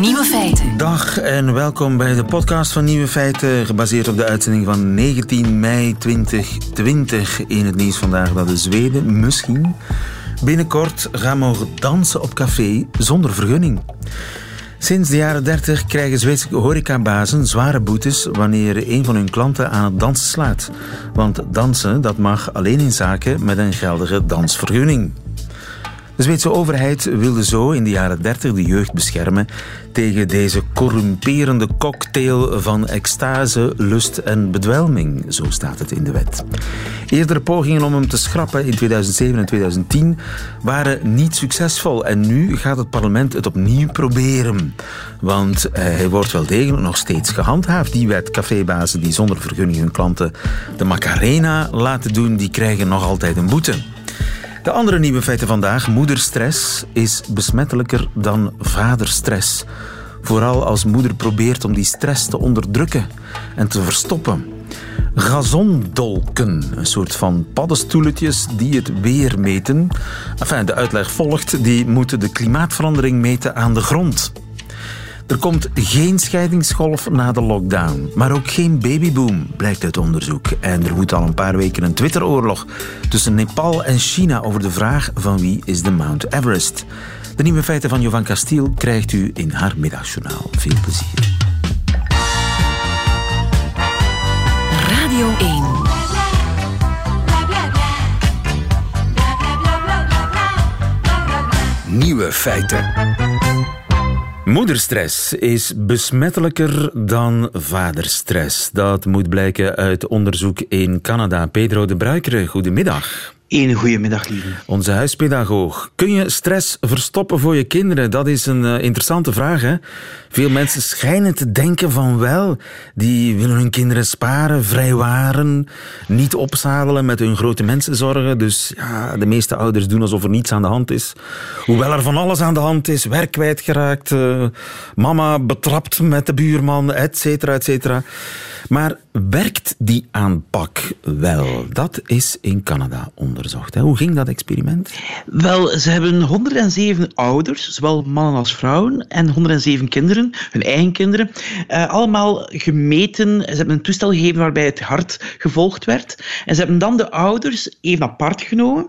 Nieuwe feiten. Dag en welkom bij de podcast van Nieuwe Feiten, gebaseerd op de uitzending van 19 mei 2020. In het nieuws vandaag dat de Zweden misschien binnenkort gaan mogen dansen op café zonder vergunning. Sinds de jaren 30 krijgen Zweedse horecabazen zware boetes wanneer een van hun klanten aan het dansen slaat. Want dansen dat mag alleen in zaken met een geldige dansvergunning. De Zweedse overheid wilde zo in de jaren 30 de jeugd beschermen tegen deze corrumperende cocktail van extase, lust en bedwelming, zo staat het in de wet. Eerdere pogingen om hem te schrappen in 2007 en 2010 waren niet succesvol en nu gaat het parlement het opnieuw proberen. Want eh, hij wordt wel degelijk nog steeds gehandhaafd, die wet. Cafébazen die zonder vergunning hun klanten de Macarena laten doen, die krijgen nog altijd een boete. De andere nieuwe feiten vandaag. Moederstress is besmettelijker dan vaderstress. Vooral als moeder probeert om die stress te onderdrukken en te verstoppen. Gazondolken, een soort van paddenstoeletjes die het weer meten. Enfin, de uitleg volgt, die moeten de klimaatverandering meten aan de grond. Er komt geen scheidingsgolf na de lockdown, maar ook geen babyboom, blijkt uit onderzoek. En er woedt al een paar weken een Twitteroorlog tussen Nepal en China over de vraag van wie is de Mount Everest. De nieuwe feiten van Jovan Castiel krijgt u in haar middagjournaal. Veel plezier. Radio 1. Nieuwe feiten. Moederstress is besmettelijker dan vaderstress. Dat moet blijken uit onderzoek in Canada. Pedro de Bruikere, goedemiddag. Een goedemiddag, lieve. Onze huispedagoog. Kun je stress verstoppen voor je kinderen? Dat is een uh, interessante vraag. Hè? Veel mensen schijnen te denken van wel. Die willen hun kinderen sparen, vrijwaren, niet opzadelen met hun grote mensenzorgen. Dus ja, de meeste ouders doen alsof er niets aan de hand is. Hoewel er van alles aan de hand is. Werk kwijtgeraakt, uh, mama betrapt met de buurman, et cetera, et cetera. Maar werkt die aanpak wel? Dat is in Canada onderzocht. Hè? Hoe ging dat experiment? Wel, ze hebben 107 ouders, zowel mannen als vrouwen, en 107 kinderen, hun eigen kinderen, uh, allemaal gemeten. Ze hebben een toestel gegeven waarbij het hart gevolgd werd. En ze hebben dan de ouders even apart genomen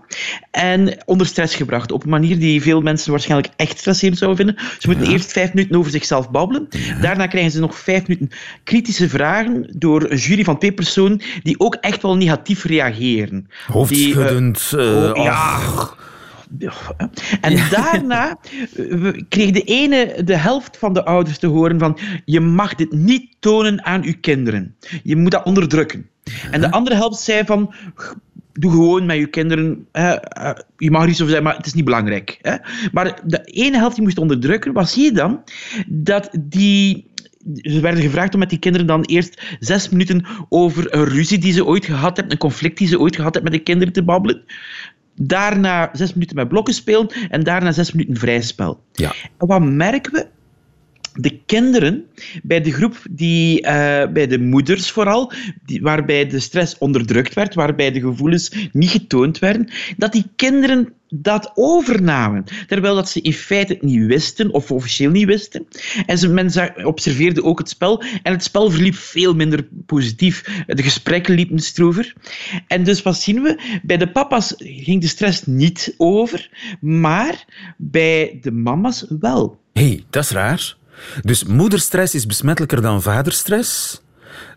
en onder stress gebracht. Op een manier die veel mensen waarschijnlijk echt stresserend zouden vinden. Ze moeten ja. eerst vijf minuten over zichzelf babbelen. Ja. Daarna krijgen ze nog vijf minuten kritische vragen door een jury van twee personen die ook echt wel negatief reageren. Hoofdschuddend. Uh, oh, ja. En ja. daarna kreeg de ene de helft van de ouders te horen van je mag dit niet tonen aan uw kinderen. Je moet dat onderdrukken. En de andere helft zei van doe gewoon met je kinderen. Hè. Je mag er iets over zeggen, maar het is niet belangrijk. Hè. Maar de ene helft die moest onderdrukken, wat zie je dan? Dat die ze werden gevraagd om met die kinderen dan eerst zes minuten over een ruzie die ze ooit gehad hebben, een conflict die ze ooit gehad hebben met de kinderen te babbelen. Daarna zes minuten met blokken spelen en daarna zes minuten vrij spel. Ja. En wat merken we? De kinderen bij de groep die, uh, bij de moeders vooral, die, waarbij de stress onderdrukt werd, waarbij de gevoelens niet getoond werden, dat die kinderen dat overnamen. Terwijl dat ze in feite het niet wisten, of officieel niet wisten. En ze, men observeerde ook het spel, en het spel verliep veel minder positief. De gesprekken liepen stroever. En dus wat zien we? Bij de papa's ging de stress niet over, maar bij de mama's wel. Hey, dat is raar. Dus moederstress is besmettelijker dan vaderstress.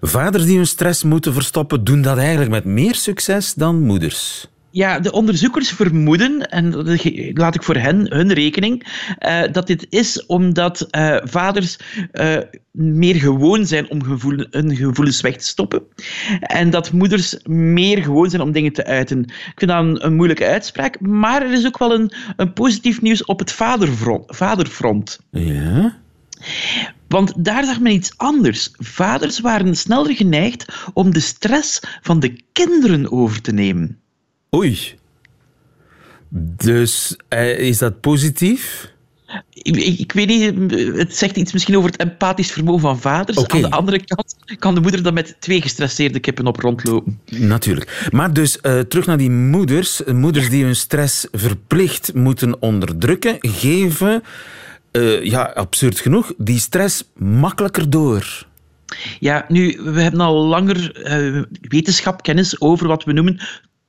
Vaders die hun stress moeten verstoppen, doen dat eigenlijk met meer succes dan moeders. Ja, de onderzoekers vermoeden, en dat laat ik voor hen hun rekening, uh, dat dit is omdat uh, vaders uh, meer gewoon zijn om gevoel, hun gevoelens weg te stoppen. En dat moeders meer gewoon zijn om dingen te uiten. Ik vind dat een, een moeilijke uitspraak, maar er is ook wel een, een positief nieuws op het vaderfront. vaderfront. Ja? Want daar zag men iets anders. Vaders waren sneller geneigd om de stress van de kinderen over te nemen. Oei. Dus uh, is dat positief? Ik, ik, weet niet, het zegt iets misschien over het empathisch vermogen van vaders. Okay. Aan de andere kant kan de moeder dan met twee gestresseerde kippen op rondlopen. Natuurlijk. Maar dus uh, terug naar die moeders. Moeders die hun stress verplicht moeten onderdrukken, geven uh, ja, absurd genoeg, die stress makkelijker door. Ja, nu, we hebben al langer uh, wetenschapkennis over wat we noemen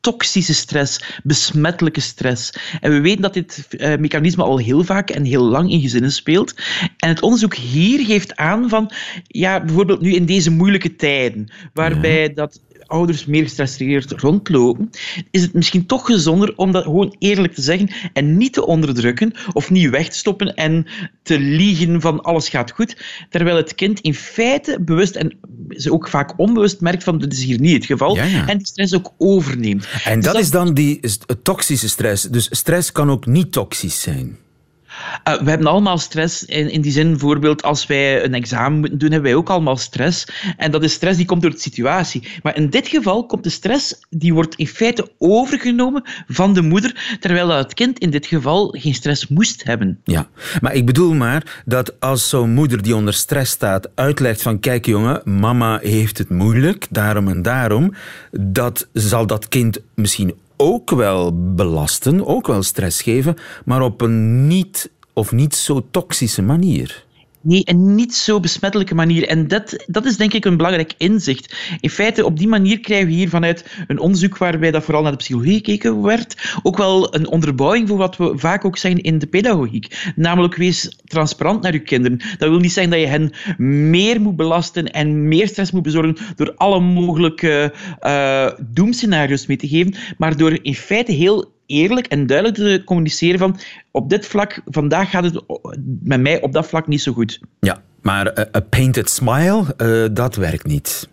toxische stress, besmettelijke stress. En we weten dat dit uh, mechanisme al heel vaak en heel lang in gezinnen speelt. En het onderzoek hier geeft aan van, ja, bijvoorbeeld nu in deze moeilijke tijden, waarbij dat ouders meer gestresseerd rondlopen, is het misschien toch gezonder om dat gewoon eerlijk te zeggen en niet te onderdrukken of niet weg te stoppen en te liegen van alles gaat goed, terwijl het kind in feite bewust en ze ook vaak onbewust merkt van dit is hier niet het geval en die stress ook overneemt. En dus dat, dat is dan die toxische stress. Dus stress kan ook niet toxisch zijn. Uh, we hebben allemaal stress. In, in die zin, bijvoorbeeld, als wij een examen moeten doen, hebben wij ook allemaal stress. En dat is stress die komt door de situatie. Maar in dit geval komt de stress, die wordt in feite overgenomen van de moeder, terwijl het kind in dit geval geen stress moest hebben. Ja, maar ik bedoel maar dat als zo'n moeder die onder stress staat uitlegt van kijk jongen, mama heeft het moeilijk, daarom en daarom, dat zal dat kind misschien ook wel belasten, ook wel stress geven, maar op een niet of niet zo toxische manier. Nee, en niet zo besmettelijke manier. En dat, dat is denk ik een belangrijk inzicht. In feite, op die manier krijgen we hier vanuit een onderzoek waarbij dat vooral naar de psychologie gekeken werd, ook wel een onderbouwing voor wat we vaak ook zeggen in de pedagogiek. Namelijk, wees transparant naar je kinderen. Dat wil niet zeggen dat je hen meer moet belasten en meer stress moet bezorgen door alle mogelijke uh, doemscenario's mee te geven, maar door in feite heel eerlijk en duidelijk te communiceren van op dit vlak, vandaag gaat het met mij op dat vlak niet zo goed. Ja, maar een painted smile, uh, dat werkt niet.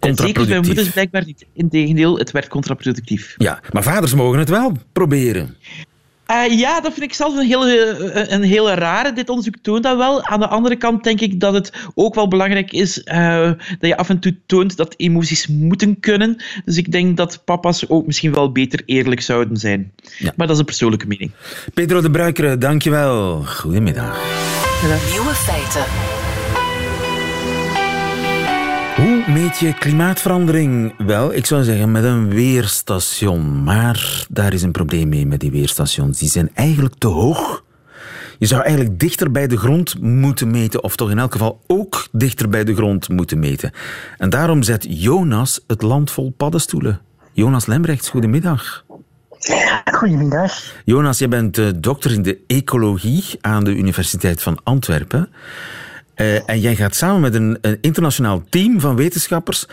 Zeker bij moeders blijkbaar niet. Integendeel, het werkt contraproductief. Ja, maar vaders mogen het wel proberen. Uh, ja, dat vind ik zelf een hele, eh, een hele rare. Dit onderzoek toont dat wel. Aan de andere kant denk ik dat het ook wel belangrijk is uh, dat je af en toe toont dat emoties moeten kunnen. Dus ik denk dat papa's ook misschien wel beter eerlijk zouden zijn. Ja. Maar dat is een persoonlijke mening. Pedro de Bruikere, dankjewel. Goedemiddag. Nieuwe feiten. Hoe meet je klimaatverandering? Wel, ik zou zeggen met een weerstation. Maar daar is een probleem mee met die weerstations. Die zijn eigenlijk te hoog. Je zou eigenlijk dichter bij de grond moeten meten, of toch in elk geval ook dichter bij de grond moeten meten. En daarom zet Jonas het land vol paddenstoelen. Jonas Lembrechts, goedemiddag. Goedemiddag. Jonas, je bent eh, dokter in de ecologie aan de Universiteit van Antwerpen. Uh, en jij gaat samen met een, een, internationaal team van wetenschappers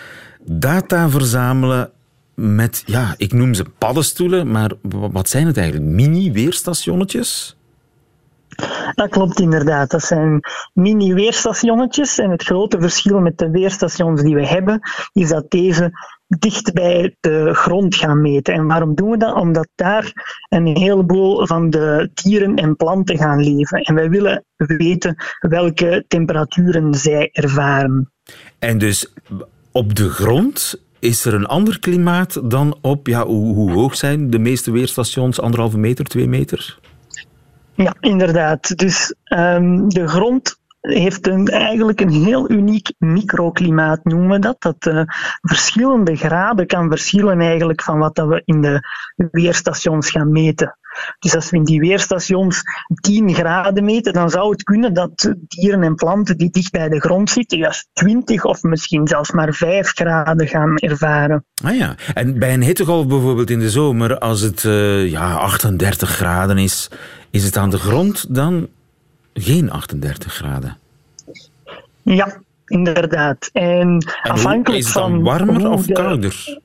data verzamelen met, ja, ik noem ze paddenstoelen, maar wat zijn het eigenlijk? Mini-weerstationnetjes? Dat klopt inderdaad. Dat zijn mini-weerstationnetjes. En het grote verschil met de weerstations die we hebben, is dat deze dicht bij de grond gaan meten. En waarom doen we dat? Omdat daar een heleboel van de dieren en planten gaan leven. En wij willen weten welke temperaturen zij ervaren. En dus op de grond is er een ander klimaat dan op, ja, hoe, hoe hoog zijn de meeste weerstations? Anderhalve meter, twee meter? Ja, inderdaad. Dus um, de grond heeft eigenlijk een heel uniek microklimaat, noemen we dat. Dat uh, verschillende graden kan verschillen eigenlijk van wat dat we in de weerstations gaan meten. Dus als we in die weerstations 10 graden meten, dan zou het kunnen dat dieren en planten die dicht bij de grond zitten, juist 20 of misschien zelfs maar 5 graden gaan ervaren. Ah ja, en bij een hittegolf bijvoorbeeld in de zomer, als het uh, ja, 38 graden is, is het aan de grond dan geen 38 graden. Ja, inderdaad. En, afhankelijk is het dan warmer of kouder?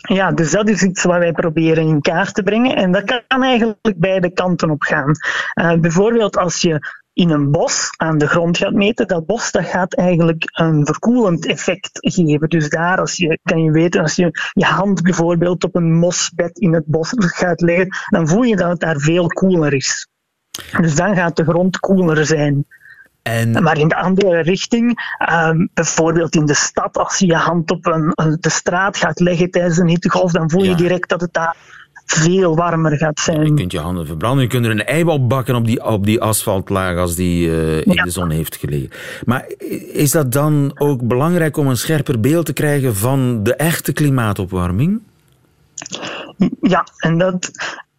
Ja, dus dat is iets wat wij proberen in kaart te brengen. En dat kan eigenlijk beide kanten op gaan. Uh, bijvoorbeeld als je in een bos aan de grond gaat meten, dat bos dat gaat eigenlijk een verkoelend effect geven. Dus daar als je, kan je weten, als je je hand bijvoorbeeld op een mosbed in het bos gaat leggen, dan voel je dat het daar veel koeler is. Dus dan gaat de grond koeler zijn. En... Maar in de andere richting, um, bijvoorbeeld in de stad, als je je hand op een, de straat gaat leggen tijdens een hittegolf, dan voel je direct dat het daar veel warmer gaat zijn. Je kunt je handen verbranden, je kunt er een ei bakken op die, op die asfaltlaag als die uh, in de zon heeft gelegen. Maar is dat dan ook belangrijk om een scherper beeld te krijgen van de echte klimaatopwarming? Ja, en dat,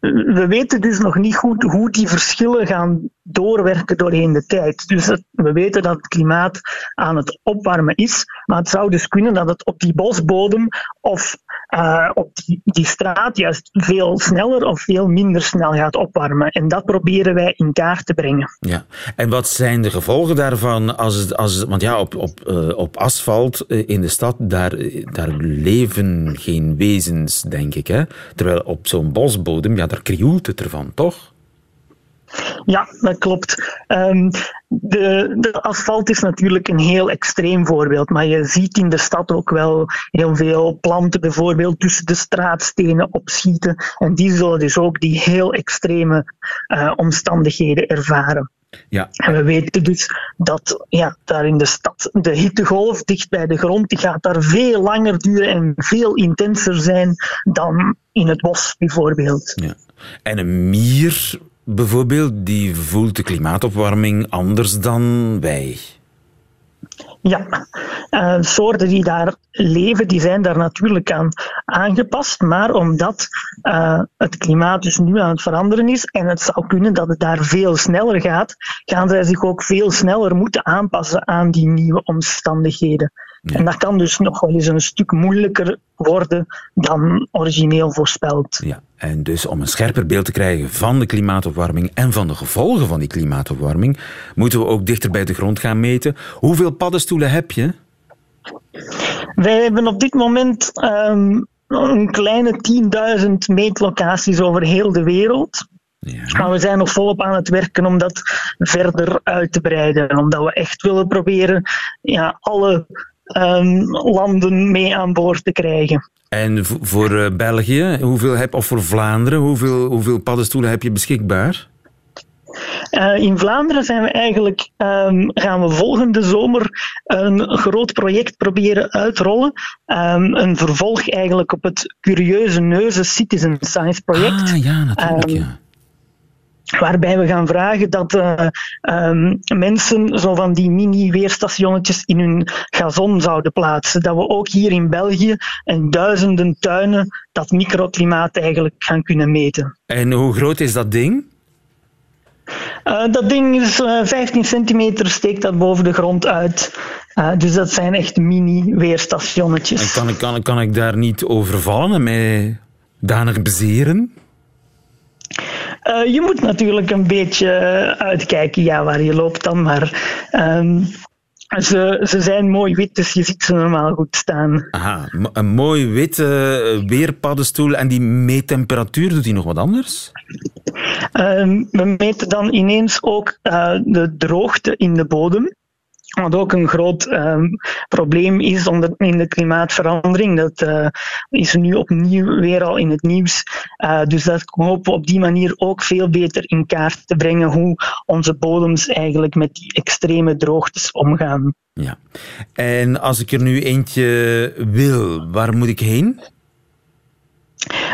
we weten dus nog niet goed hoe die verschillen gaan doorwerken doorheen de tijd. Dus we weten dat het klimaat aan het opwarmen is, maar het zou dus kunnen dat het op die bosbodem of uh, op die, die, straat juist veel sneller of veel minder snel gaat opwarmen. En dat proberen wij in kaart te brengen. Ja, en wat zijn de gevolgen daarvan als als want ja, op, op, uh, op asfalt uh, in de stad, daar, daar leven geen wezens, denk ik. Hè? Terwijl op zo'n bosbodem, ja, daar krioelt het ervan, toch? Ja, dat klopt. Um, de, de, asfalt is natuurlijk een heel extreem voorbeeld, maar je ziet in de stad ook wel heel veel planten bijvoorbeeld tussen de straatstenen opschieten. En die zullen dus ook die heel extreme uh, omstandigheden ervaren. Ja. En we weten dus dat ja, daar in de stad de hittegolf dicht bij de grond, die gaat daar veel langer duren en veel intenser zijn dan in het bos bijvoorbeeld. Ja. En een mier bijvoorbeeld, die voelt de klimaatopwarming anders dan wij. Ja, uh, soorten die daar leven, die zijn daar natuurlijk aan aangepast. Maar omdat uh, het klimaat dus nu aan het veranderen is en het zou kunnen dat het daar veel sneller gaat, gaan zij zich ook veel sneller moeten aanpassen aan die nieuwe omstandigheden. Ja. En dat kan dus nog wel eens een stuk moeilijker worden dan origineel voorspeld. Ja, en dus om een scherper beeld te krijgen van de klimaatopwarming en van de gevolgen van die klimaatopwarming, moeten we ook dichter bij de grond gaan meten. Hoeveel paddenstoelen heb je? Wij hebben op dit moment um, een kleine 10.000 meetlocaties over heel de wereld. Ja. Maar we zijn nog volop aan het werken om dat verder uit te breiden. Omdat we echt willen proberen ja, alle um, landen mee aan boord te krijgen. En voor uh, België, hoeveel heb, of voor Vlaanderen, hoeveel, hoeveel paddenstoelen heb je beschikbaar? Uh, in Vlaanderen zijn we eigenlijk, um, gaan we volgende zomer een groot project proberen uitrollen. Um, een vervolg eigenlijk op het curieuze neuzen Citizen Science project. Ah, ja, natuurlijk. ja waarbij we gaan vragen dat uh, um, mensen zo van die mini-weerstationnetjes in hun gazon zouden plaatsen. Dat we ook hier in België en duizenden tuinen dat microklimaat eigenlijk gaan kunnen meten. En hoe groot is dat ding? Uh, dat ding is uh, 15 centimeter, steekt dat boven de grond uit. Uh, dus dat zijn echt mini-weerstationnetjes. En kan ik, kan, kan ik daar niet overvallen en mij danig bezeren? Uh, je moet natuurlijk een beetje uitkijken ja, waar je loopt dan, maar um, ze, ze zijn mooi wit, dus je ziet ze normaal goed staan. Aha, een mooi witte weerpaddenstoel en die meettemperatuur, doet die nog wat anders? Um, we meten dan ineens ook uh, de droogte in de bodem. Wat ook een groot um, probleem is in de klimaatverandering. Dat uh, is nu opnieuw weer al in het nieuws. Uh, dus dat hopen we op die manier ook veel beter in kaart te brengen hoe onze bodems eigenlijk met die extreme droogtes omgaan. Ja. En als ik er nu eentje wil, waar moet ik heen?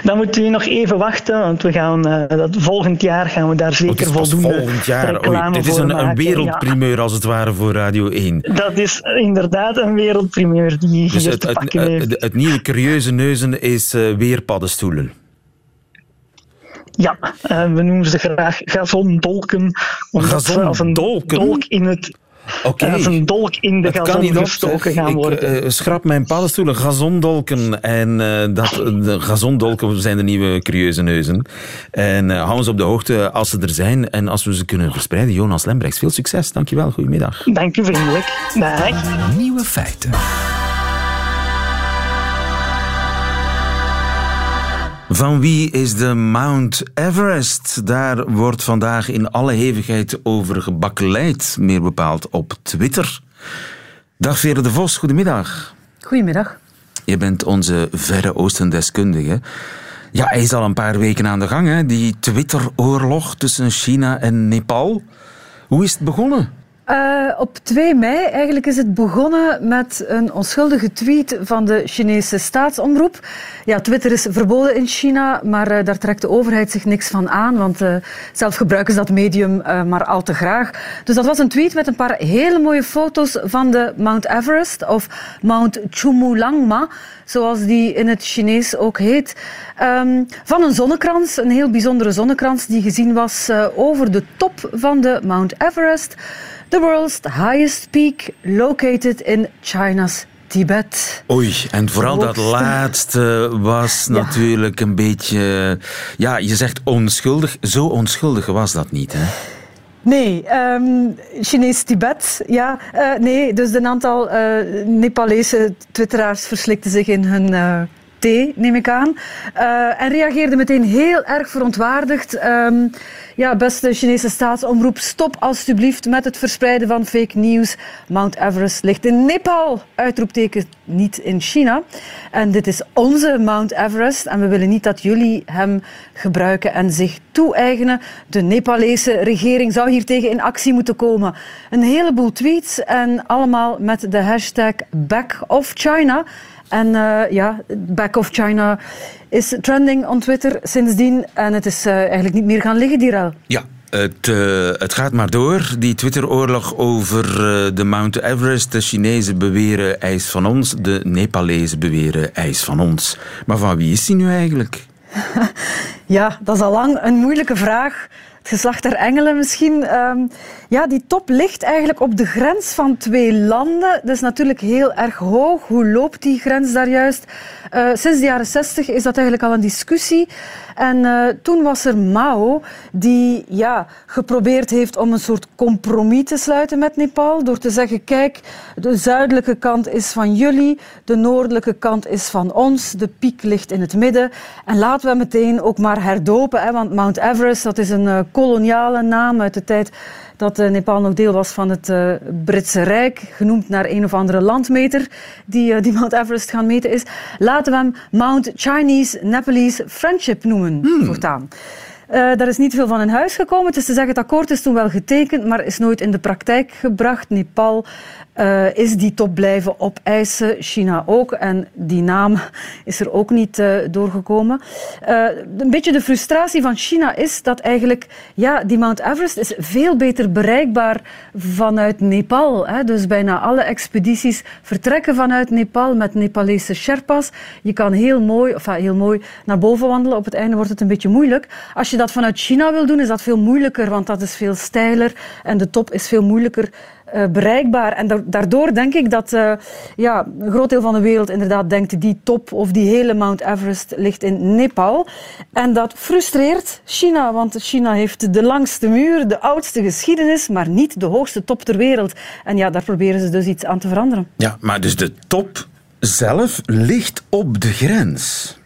Dan moeten we nog even wachten, want we gaan uh, dat volgend jaar gaan we daar zeker voldoende volgend jaar. reclame Oei, dit is een, een wereldprimeur ja. als het ware voor Radio 1. Dat is inderdaad een wereldprimeur die dus het, te pakken het, heeft. Het, het, nieuwe curieuze neuzen is uh, weer paddenstoelen. Ja, uh, we noemen ze graag gazondolken. Omdat ze als een dolk in het Okay. als een dolk in de gazon gestoken gaan worden. Ik uh, schrap mijn paddenstoelen, gazondolken. En uh, dat, de gazondolken zijn de nieuwe curieuze neuzen. En uh, hou ons op de hoogte als ze er zijn en als we ze kunnen verspreiden. Jonas Lembrechts, veel succes. Dankjewel, goedemiddag. Dank u vriendelijk. Dag. Nieuwe feiten. Van wie is de Mount Everest? Daar wordt vandaag in alle hevigheid over gebakkeleid, meer bepaald op Twitter. Dag Vere de Vos, goedemiddag. Goedemiddag. Je bent onze Verre Oosten-deskundige. Ja, hij is al een paar weken aan de gang, hè? die Twitter-oorlog tussen China en Nepal. Hoe is het begonnen? Uh, op 2 mei eigenlijk is het begonnen met een onschuldige tweet van de Chinese staatsomroep. Ja, Twitter is verboden in China, maar uh, daar trekt de overheid zich niks van aan, want uh, zelf gebruiken ze dat medium maar al te graag. Dus dat was een tweet met een paar hele mooie foto's van de Mount Everest of Mount Chumulangma, zoals die in het Chinees ook heet. Um, van een zonnekrans, een heel bijzondere zonnekrans die gezien was over de top van de Mount Everest. The world's highest peak located in China's Tibet. Oei, en vooral dat laatste was natuurlijk een beetje... Ja, je zegt onschuldig. Zo onschuldig was dat niet, hè? Nee, um, Chinees Tibet, ja. Uh, nee, dus een aantal uh, Nepalese twitteraars verslikten zich in hun... Uh, thee, neem ik aan. Uh, en reageerde meteen heel erg verontwaardigd. Um, ja, beste Chinese staatsomroep, stop alstublieft met het verspreiden van fake news. Mount Everest ligt in Nepal, uitroepteken niet in China. En dit is onze Mount Everest en we willen niet dat jullie hem gebruiken en zich toe-eigenen. De Nepalese regering zou hier tegen in actie moeten komen. Een heleboel tweets en allemaal met de hashtag Back of China. En uh, ja, Back of China is trending on Twitter sindsdien. En het is uh, eigenlijk niet meer gaan liggen, die ruil. Ja, het, uh, het, gaat maar door, die Twitteroorlog over uh, de Mount Everest. De Chinezen beweren ijs van ons, de Nepalezen beweren ijs van ons. Maar van wie is die nu eigenlijk? ja, dat is al lang een moeilijke vraag geslacht der engelen misschien. Um, ja, die top ligt eigenlijk op de grens van twee landen. Dat is natuurlijk heel erg hoog. Hoe loopt die grens daar juist? Uh, sinds de jaren 60 is dat eigenlijk al een discussie. En uh, toen was er Mao, die ja, geprobeerd heeft om een soort compromis te sluiten met Nepal. Door te zeggen: kijk, de zuidelijke kant is van jullie, de noordelijke kant is van ons. De piek ligt in het midden. En laten we meteen ook maar herdopen. Hè, want Mount Everest, dat is een uh, koloniale naam uit de tijd dat uh, Nepal nog deel was van het uh, Britse Rijk, genoemd naar een of andere landmeter die, uh, die Mount Everest gaan meten is. Laten we hem Mount Chinese Nepalese Friendship noemen, hmm. voortaan. Daar is niet veel van in huis gekomen. Het is te zeggen, het akkoord is toen wel getekend, maar is nooit in de praktijk gebracht. Nepal uh, is die top blijven opeisen. China ook. En die naam is er ook niet uh, doorgekomen. Een beetje de frustratie van China is dat eigenlijk ja, die Mount Everest is veel beter bereikbaar vanuit Nepal. Hè. Dus bijna alle expedities vertrekken vanuit Nepal met Nepalese Sherpas. Je kan heel mooi, of heel mooi naar boven wandelen. Op het einde wordt het een beetje moeilijk. Als je dat vanuit China wil doen, is dat veel moeilijker, want dat is veel steiler en de top is veel moeilijker uh, bereikbaar. En daardoor denk ik dat uh, ja, een groot deel van de wereld inderdaad denkt die top of die hele Mount Everest ligt in Nepal. En dat frustreert China, want China heeft de langste muur, de oudste geschiedenis, maar niet de hoogste top ter wereld. En ja, daar proberen ze dus iets aan te veranderen. Ja, maar dus de top zelf ligt op de grens.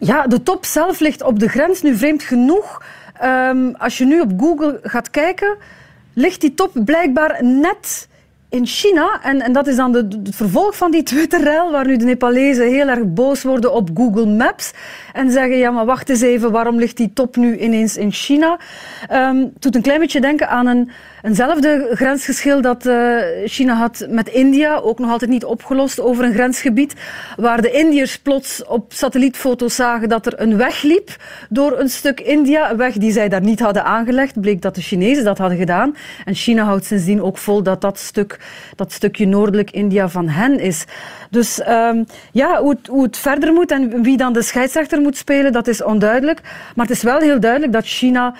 Ja, de top zelf ligt op de grens. Nu, vreemd genoeg, um, als je nu op Google gaat kijken, ligt die top blijkbaar net in China. En, en dat is dan de, het vervolg van die Twitter-rel, waar nu de Nepalezen heel erg boos worden op Google Maps. En zeggen, ja, maar wacht eens even, waarom ligt die top nu ineens in China? Um, doet een klein beetje denken aan een, eenzelfde grensgeschil dat uh, China had met India, ook nog altijd niet opgelost over een grensgebied, waar de Indiërs plots op satellietfoto's zagen dat er een weg liep door een stuk India, een weg die zij daar niet hadden aangelegd. Bleek dat de Chinezen dat hadden gedaan. En China houdt sindsdien ook vol dat dat, stuk, dat stukje noordelijk India van hen is. Dus um, ja, hoe het verder moet en wie dan de scheidsrechter moet spelen, dat is onduidelijk. Maar het is wel heel duidelijk dat China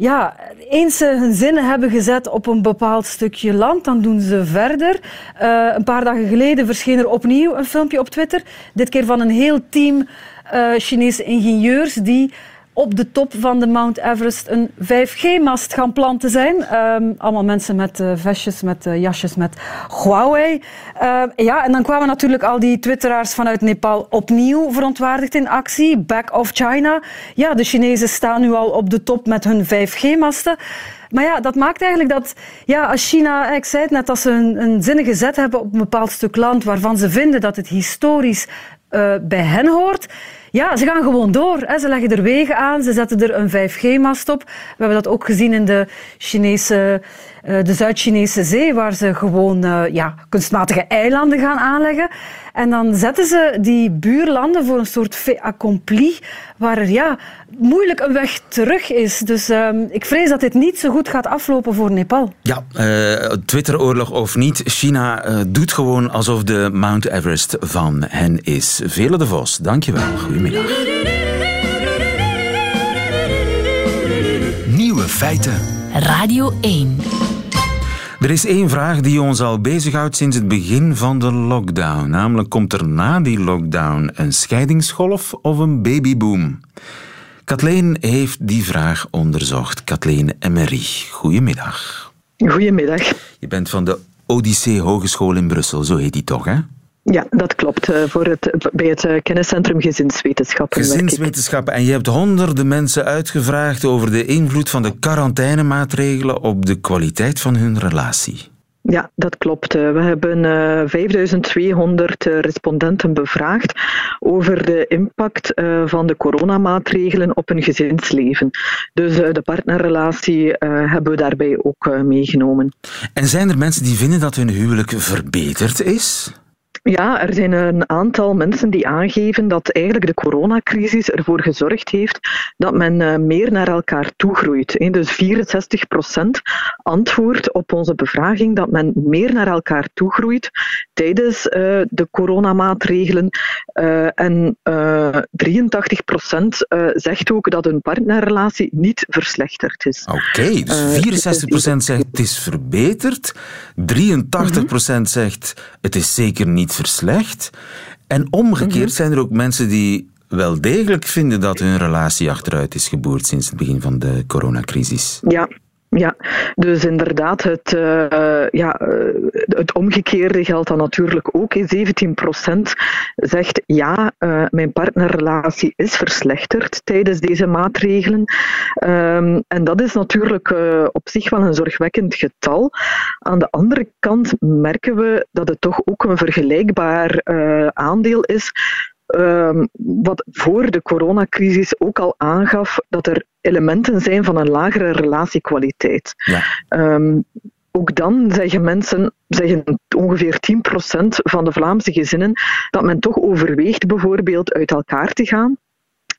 ja, eens ze hun zinnen hebben gezet op een bepaald stukje land, dan doen ze verder. Uh, een paar dagen geleden verscheen er opnieuw een filmpje op Twitter. Dit keer van een heel team uh, Chinese ingenieurs die op de top van de Mount Everest een 5G-mast gaan planten zijn. Um, allemaal mensen met uh, vestjes, met uh, jasjes, met Huawei. Uh, ja, en dan kwamen natuurlijk al die twitteraars vanuit Nepal opnieuw verontwaardigd in actie. Back of China. Ja, de Chinezen staan nu al op de top met hun 5G-masten. Maar ja, dat maakt eigenlijk dat ja, als China, ik zei het net, als ze een, een zinnige zet hebben op een bepaald stuk land waarvan ze vinden dat het historisch bij hen hoort, ja, ze gaan gewoon door. Hè. Ze leggen er wegen aan, ze zetten er een 5G-mast op. We hebben dat ook gezien in de Chinese de Zuid-Chinese zee, waar ze gewoon uh, ja, kunstmatige eilanden gaan aanleggen. En dan zetten ze die buurlanden voor een soort fait accompli, waar er ja, moeilijk een weg terug is. Dus uh, ik vrees dat dit niet zo goed gaat aflopen voor Nepal. Ja, uh, Twitteroorlog of niet, China uh, doet gewoon alsof de Mount Everest van hen is. Vele de Vos, dankjewel. Goedemiddag. Nieuwe feiten. Radio 1. Er is één vraag die ons al bezighoudt sinds het begin van de lockdown. Namelijk, komt er na die lockdown een scheidingsgolf of een babyboom? Kathleen heeft die vraag onderzocht. Kathleen Emery, goedemiddag. Goedemiddag. Je bent van de Odyssee Hogeschool in Brussel, zo heet die toch, hè? Ja, dat klopt. Eh, voor het, bij het eh, kenniscentrum Gezinswetenschappen. Gezinswetenschappen. En je hebt honderden mensen uitgevraagd over de invloed van de quarantainemaatregelen op de kwaliteit van hun relatie. Ja, dat klopt. Eh, we hebben 5200 respondenten bevraagd over de impact van de coronamaatregelen op hun gezinsleven. Dus de partnerrelatie hebben we daarbij ook meegenomen. En zijn er mensen die vinden dat hun huwelijk verbeterd is? Ja, er zijn een aantal mensen die aangeven dat eigenlijk de coronacrisis ervoor gezorgd heeft dat men eh, meer naar elkaar toegroeit. Dus 64 procent antwoordt op onze bevraging dat men meer naar elkaar toegroeit tijdens uh, de coronamaatregelen. Uh, en 83 procent zegt ook dat hun partnerrelatie niet verslechterd is. Oké, dus 64 procent zegt het is verbeterd, 83 procent zegt het is zeker niet verslecht. En omgekeerd mhm. zijn er ook mensen die wel degelijk vinden dat hun relatie achteruit is geboord sinds het begin van de coronacrisis. Ja, ja, dus inderdaad, het, uh, ja, eh, het omgekeerde geldt dan natuurlijk ook. 17% zegt ja, uh, mijn partnerrelatie is verslechterd tijdens deze maatregelen. Um, en dat is natuurlijk op zich wel een zorgwekkend getal. Aan de andere kant merken we dat het toch ook een vergelijkbaar aandeel is Um, wat voor de coronacrisis ook al aangaf dat er elementen zijn van een lagere relatiekwaliteit. Ja. Um, ook dan zeggen mensen, zeggen ongeveer 10% van de Vlaamse gezinnen, dat men toch overweegt bijvoorbeeld uit elkaar te gaan.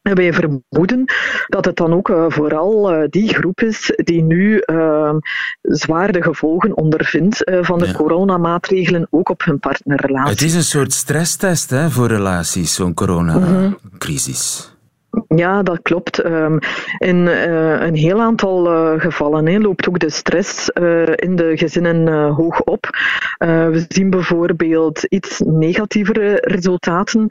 En wij vermoeden dat het dan ook uh, vooral uh, die groep is die nu uh, zwaar de gevolgen ondervindt van de ja. coronamaatregelen, ook op hun partnerrelatie. Het is een soort stresstest hè, voor relaties, zo'n coronacrisis. Mm -hmm. Ja, dat klopt. Um, in uh, een heel aantal uh, gevallen loopt ook de stress uh, in de gezinnen hoog op. we zien bijvoorbeeld iets negatievere resultaten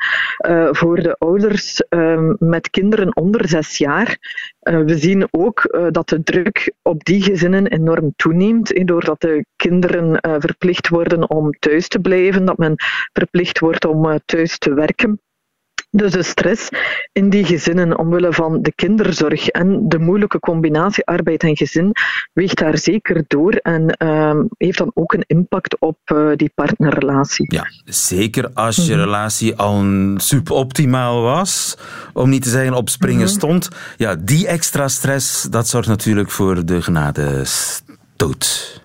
voor de ouders um, met kinderen onder zes jaar. we zien ook dat de druk op die gezinnen enorm toeneemt, doordat de kinderen verplicht worden om thuis te blijven, dat men verplicht wordt om thuis te werken. Dus de stress in die gezinnen omwille van de kinderzorg en de moeilijke combinatie arbeid en gezin weegt daar zeker door en uh, heeft dan ook een impact op uh, die partnerrelatie. Ja, zeker als je mm relatie al suboptimaal was, om niet te zeggen op springen -hmm. stond. Ja, die extra stress, dat zorgt natuurlijk voor de genade stoot.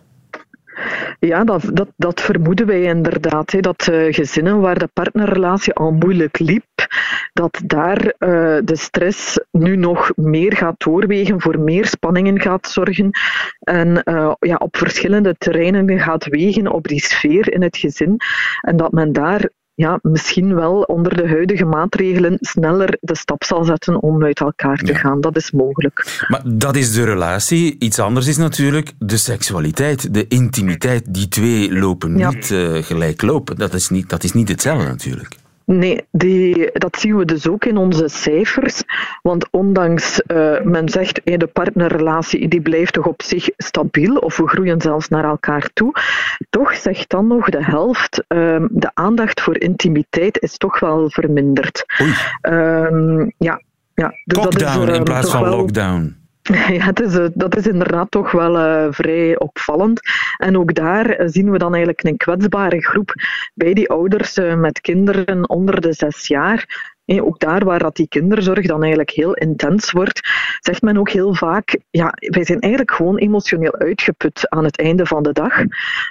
Ja, dat, dat, dat vermoeden wij inderdaad. Hè, dat uh, gezinnen waar de partnerrelatie al moeilijk liep, dat daar uh, de stress nu nog meer gaat doorwegen, voor meer spanningen gaat zorgen en uh, ja, op verschillende terreinen gaat wegen op die sfeer in het gezin. En dat men daar ja, misschien wel onder de huidige maatregelen sneller de stap zal zetten om uit elkaar te gaan. Dat is mogelijk. Maar dat is de relatie. Iets anders is natuurlijk de seksualiteit, de intimiteit. Die twee lopen ja. niet uh, gelijk lopen. Dat is niet, dat is niet hetzelfde natuurlijk. Nee, die, dat zien we dus ook in onze cijfers. Want ondanks uh, men zegt hey, de partnerrelatie die blijft toch op zich stabiel of we groeien zelfs naar elkaar toe, toch zegt dan nog de helft uh, de aandacht voor intimiteit is toch wel verminderd. Um, ja, ja, dus Lockdown dat is, uh, in plaats van wel... lockdown. Ja, is, dat is inderdaad toch wel uh, vrij opvallend. En ook daar zien we dan eigenlijk een kwetsbare groep bij die ouders met kinderen onder de zes jaar. Ook daar waar dat die kinderzorg dan eigenlijk heel intens wordt, zegt men ook heel vaak, ja, wij zijn eigenlijk gewoon emotioneel uitgeput aan het einde van de dag.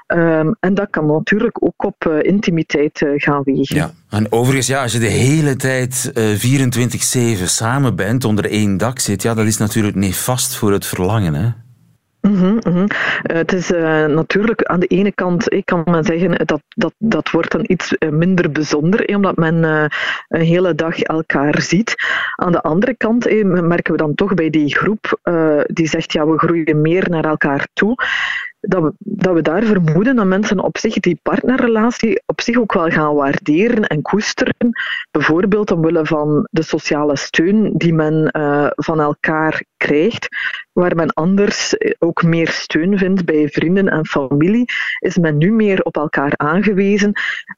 Ehm, en dat kan natuurlijk ook op uh, intimiteit uh, gaan wegen. Ja, en overigens, ja, als je de hele tijd uh, 24-7 samen bent, onder één dak zit, ja, dat is natuurlijk nefast voor het verlangen, hè? Mm het is uh, natuurlijk aan de ene kant, ik kan men zeggen, dat, dat, dat wordt dan iets eh, minder bijzonder, omdat men een hele dag elkaar ziet. Aan de andere kant merken we dan toch bij die groep die zegt, ja, we groeien meer naar elkaar toe dat we, dat we daar vermoeden dat mensen op zich die partnerrelatie op zich ook wel gaan waarderen en koesteren. Bijvoorbeeld omwille van de sociale steun die men uh, van elkaar krijgt, waar men anders ook meer steun vindt bij vrienden en familie, is men nu meer op elkaar aangewezen.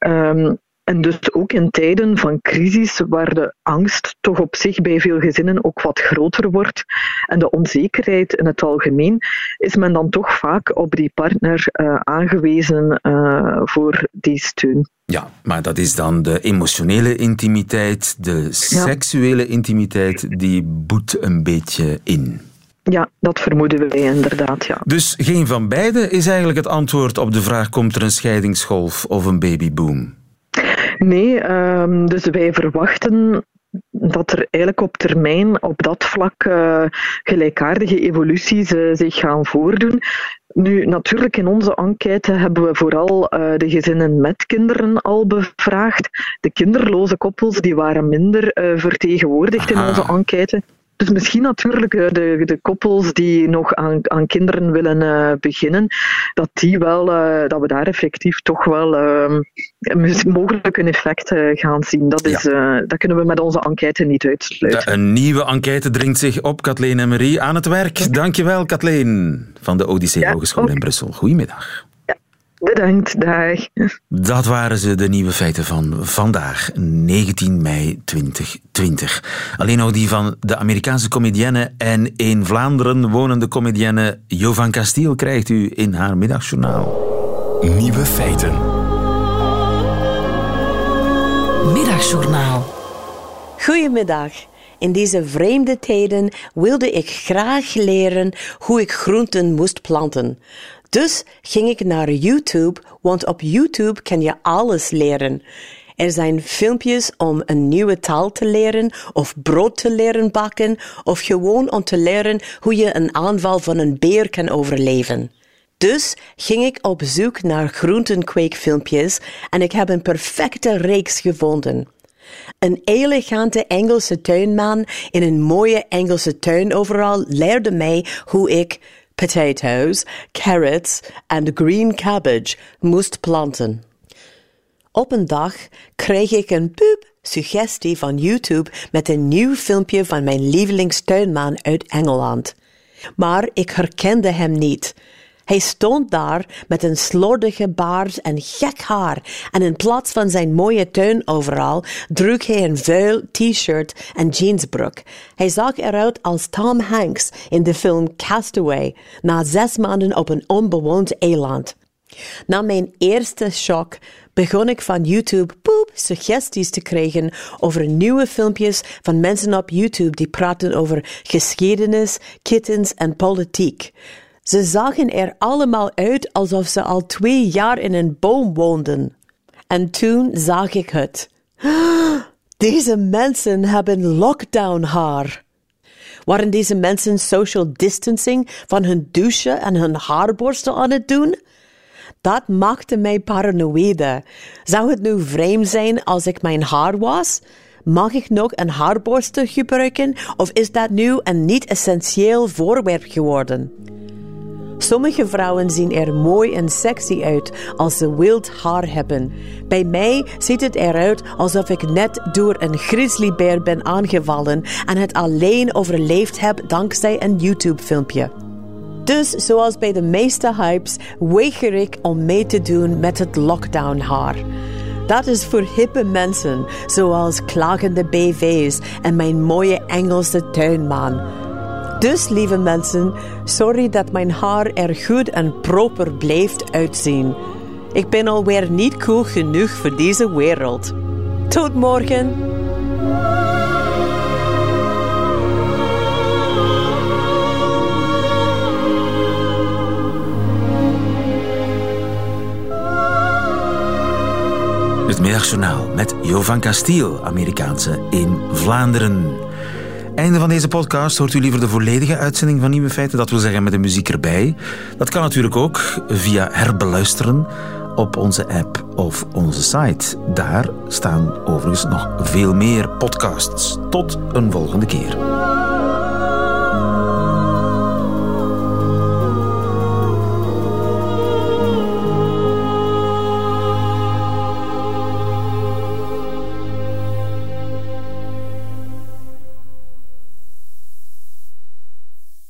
Um, en dus ook in tijden van crisis, waar de angst toch op zich bij veel gezinnen ook wat groter wordt en de onzekerheid in het algemeen, is men dan toch vaak op die partner uh, aangewezen uh, voor die steun. Ja, maar dat is dan de emotionele intimiteit, de seksuele intimiteit, die boet een beetje in. Ja, dat vermoeden wij inderdaad, ja. Dus geen van beide is eigenlijk het antwoord op de vraag: komt er een scheidingsgolf of een babyboom? Nee, um, dus wij verwachten dat er eigenlijk op termijn op dat vlak uh, gelijkaardige evoluties uh, zich gaan voordoen. Nu, natuurlijk in onze enquête hebben we vooral uh, de gezinnen met kinderen al bevraagd. De kinderloze koppels die waren minder vertegenwoordigd in onze enquête. Dus misschien natuurlijk eh, de, de koppels die nog aan, aan kinderen willen uh, beginnen, dat, die wel, uh, dat we daar effectief toch wel uh, mogelijk een effect gaan zien. Dat, is, ja. dat kunnen we met onze enquête niet uitsluiten. een nieuwe enquête dringt zich op, Kathleen en Marie, aan het werk. Dankjewel, Kathleen, van de Odyssee ja, Hogeschool in Brussel. Goedemiddag. Bedankt, dag. Dat waren ze, de nieuwe feiten van vandaag, 19 mei 2020. Alleen nog die van de Amerikaanse comedienne en in Vlaanderen wonende comedienne Jovan Castiel krijgt u in haar middagjournaal. Nieuwe feiten. Middagjournaal. Goedemiddag. In deze vreemde tijden wilde ik graag leren hoe ik groenten moest planten. Dus ging ik naar YouTube, want op YouTube kan je alles leren. Er zijn filmpjes om een nieuwe taal te leren, of brood te leren bakken, of gewoon om te leren hoe je een aanval van een beer kan overleven. Dus ging ik op zoek naar groentenkweekfilmpjes en ik heb een perfecte reeks gevonden. Een elegante Engelse tuinman in een mooie Engelse tuin overal leerde mij hoe ik potatoes, carrots en green cabbage moest planten. Op een dag kreeg ik een poep suggestie van YouTube met een nieuw filmpje van mijn lievelingstuinman uit Engeland. Maar ik herkende hem niet. Hij stond daar met een slordige baard en gek haar en in plaats van zijn mooie tuin overal droeg hij een vuil t-shirt en jeansbroek. Hij zag eruit als Tom Hanks in de film Castaway na zes maanden op een onbewoond eiland. Na mijn eerste shock begon ik van YouTube poep suggesties te krijgen over nieuwe filmpjes van mensen op YouTube die praten over geschiedenis, kittens en politiek. Ze zagen er allemaal uit alsof ze al twee jaar in een boom woonden. En toen zag ik het. Deze mensen hebben lockdown haar. Waren deze mensen social distancing van hun douche en hun haarborstel aan het doen? Dat maakte mij paranoïde. Zou het nu vreemd zijn als ik mijn haar was? Mag ik nog een haarborstel gebruiken of is dat nu een niet-essentieel voorwerp geworden? Sommige vrouwen zien er mooi en sexy uit als ze wild haar hebben. Bij mij ziet het eruit alsof ik net door een grizzlybeer ben aangevallen en het alleen overleefd heb dankzij een YouTube-filmpje. Dus zoals bij de meeste hypes weiger ik om mee te doen met het lockdown haar. Dat is voor hippe mensen, zoals klagende BV's en mijn mooie Engelse tuinman. Dus, lieve mensen, sorry dat mijn haar er goed en proper blijft uitzien. Ik ben alweer niet cool genoeg voor deze wereld. Tot morgen. Het Middagjournaal met Jovan Castiel, Amerikaanse in Vlaanderen. Einde van deze podcast hoort u liever de volledige uitzending van Nieuwe Feiten, dat wil zeggen met de muziek erbij. Dat kan natuurlijk ook via herbeluisteren op onze app of onze site. Daar staan overigens nog veel meer podcasts. Tot een volgende keer.